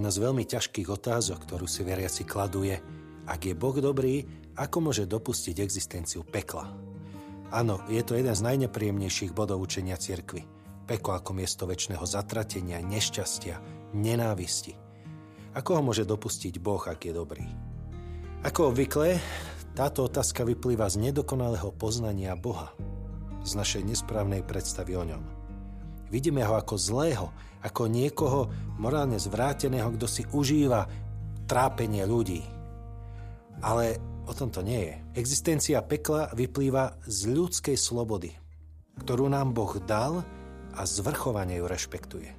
Jedna z veľmi ťažkých otázok, ktorú si veriaci kladuje, ak je Boh dobrý, ako môže dopustiť existenciu pekla? Áno, je to jeden z najnepríjemnejších bodov učenia cirkvy. Peklo ako miesto väčšného zatratenia, nešťastia, nenávisti. Ako ho môže dopustiť Boh, ak je dobrý? Ako obvykle, táto otázka vyplýva z nedokonalého poznania Boha, z našej nesprávnej predstavy o ňom. Vidíme ho ako zlého, ako niekoho morálne zvráteného, kto si užíva trápenie ľudí. Ale o tom to nie je. Existencia pekla vyplýva z ľudskej slobody, ktorú nám Boh dal a zvrchovane ju rešpektuje.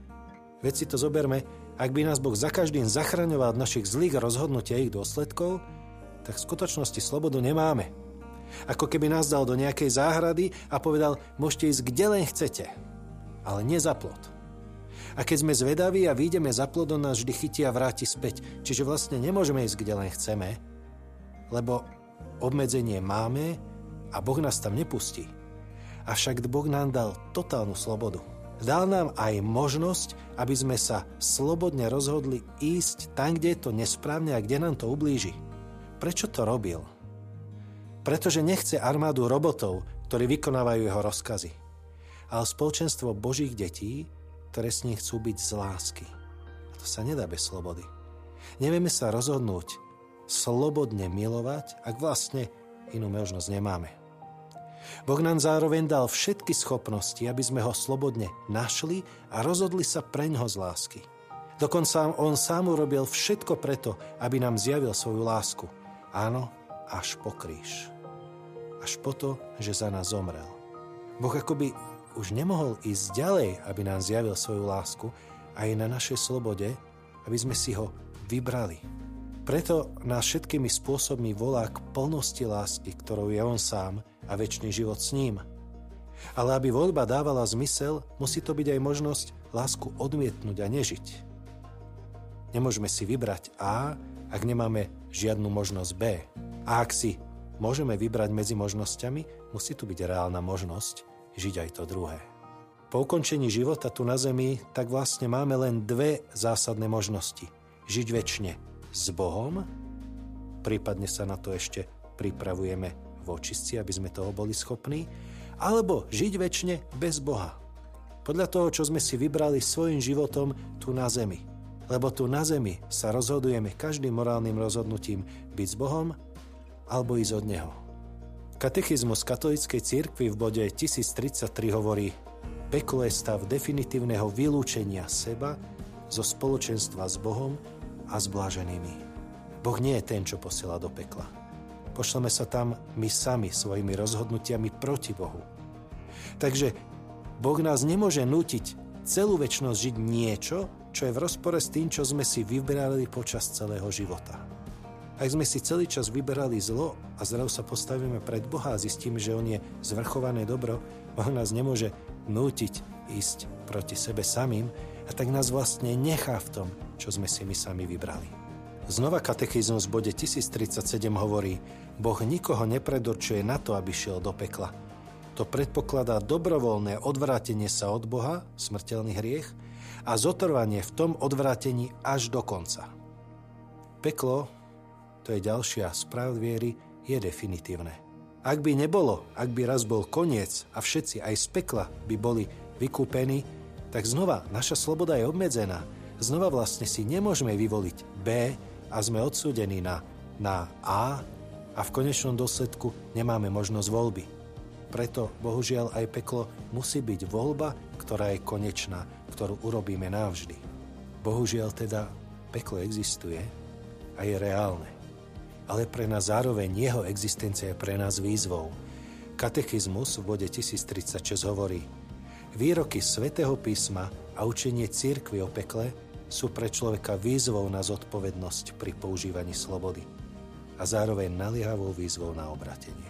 Veď si to zoberme, ak by nás Boh za každým zachraňoval od našich zlých rozhodnutí a ich dôsledkov, tak v skutočnosti slobodu nemáme. Ako keby nás dal do nejakej záhrady a povedal, môžete ísť kde len chcete – ale nie za plod. A keď sme zvedaví a výjdeme za plodom, nás vždy chytia a vráti späť. Čiže vlastne nemôžeme ísť, kde len chceme, lebo obmedzenie máme a Boh nás tam nepustí. Avšak Boh nám dal totálnu slobodu. Dal nám aj možnosť, aby sme sa slobodne rozhodli ísť tam, kde je to nesprávne a kde nám to ublíži. Prečo to robil? Pretože nechce armádu robotov, ktorí vykonávajú jeho rozkazy ale spoločenstvo Božích detí, ktoré s ním chcú byť z lásky. A to sa nedá bez slobody. Nevieme sa rozhodnúť slobodne milovať, ak vlastne inú možnosť nemáme. Boh nám zároveň dal všetky schopnosti, aby sme ho slobodne našli a rozhodli sa preňho z lásky. Dokonca on sám urobil všetko preto, aby nám zjavil svoju lásku. Áno, až po kríž. Až po to, že za nás zomrel. Boh akoby už nemohol ísť ďalej, aby nám zjavil svoju lásku aj na našej slobode, aby sme si ho vybrali. Preto nás všetkými spôsobmi volá k plnosti lásky, ktorou je on sám a väčší život s ním. Ale aby voľba dávala zmysel, musí to byť aj možnosť lásku odmietnúť a nežiť. Nemôžeme si vybrať A, ak nemáme žiadnu možnosť B. A ak si môžeme vybrať medzi možnosťami, musí tu byť reálna možnosť, žiť aj to druhé. Po ukončení života tu na Zemi tak vlastne máme len dve zásadné možnosti. Žiť väčšine s Bohom, prípadne sa na to ešte pripravujeme v očistci, aby sme toho boli schopní, alebo žiť väčšine bez Boha. Podľa toho, čo sme si vybrali svojim životom tu na Zemi. Lebo tu na Zemi sa rozhodujeme každým morálnym rozhodnutím byť s Bohom alebo ísť od Neho. Katechizmus katolíckej cirkvi v bode 1033 hovorí Peklo je stav definitívneho vylúčenia seba zo spoločenstva s Bohom a s bláženými. Boh nie je ten, čo posiela do pekla. Pošleme sa tam my sami svojimi rozhodnutiami proti Bohu. Takže Boh nás nemôže nútiť celú väčšnosť žiť niečo, čo je v rozpore s tým, čo sme si vybrali počas celého života. Ak sme si celý čas vyberali zlo a zrazu sa postavíme pred Boha a zistíme, že On je zvrchované dobro, On nás nemôže nútiť ísť proti sebe samým a tak nás vlastne nechá v tom, čo sme si my sami vybrali. Znova katechizmus v bode 1037 hovorí, Boh nikoho nepredurčuje na to, aby šiel do pekla. To predpokladá dobrovoľné odvrátenie sa od Boha, smrteľný hriech, a zotrvanie v tom odvrátení až do konca. Peklo to je ďalšia správ viery, je definitívne. Ak by nebolo, ak by raz bol koniec a všetci aj z pekla by boli vykúpení, tak znova naša sloboda je obmedzená. Znova vlastne si nemôžeme vyvoliť B a sme odsúdení na, na A a v konečnom dôsledku nemáme možnosť voľby. Preto, bohužiaľ, aj peklo musí byť voľba, ktorá je konečná, ktorú urobíme navždy. Bohužiaľ teda peklo existuje a je reálne ale pre nás zároveň jeho existencia je pre nás výzvou. Katechizmus v bode 1036 hovorí Výroky svätého písma a učenie církvy o pekle sú pre človeka výzvou na zodpovednosť pri používaní slobody a zároveň naliehavou výzvou na obratenie.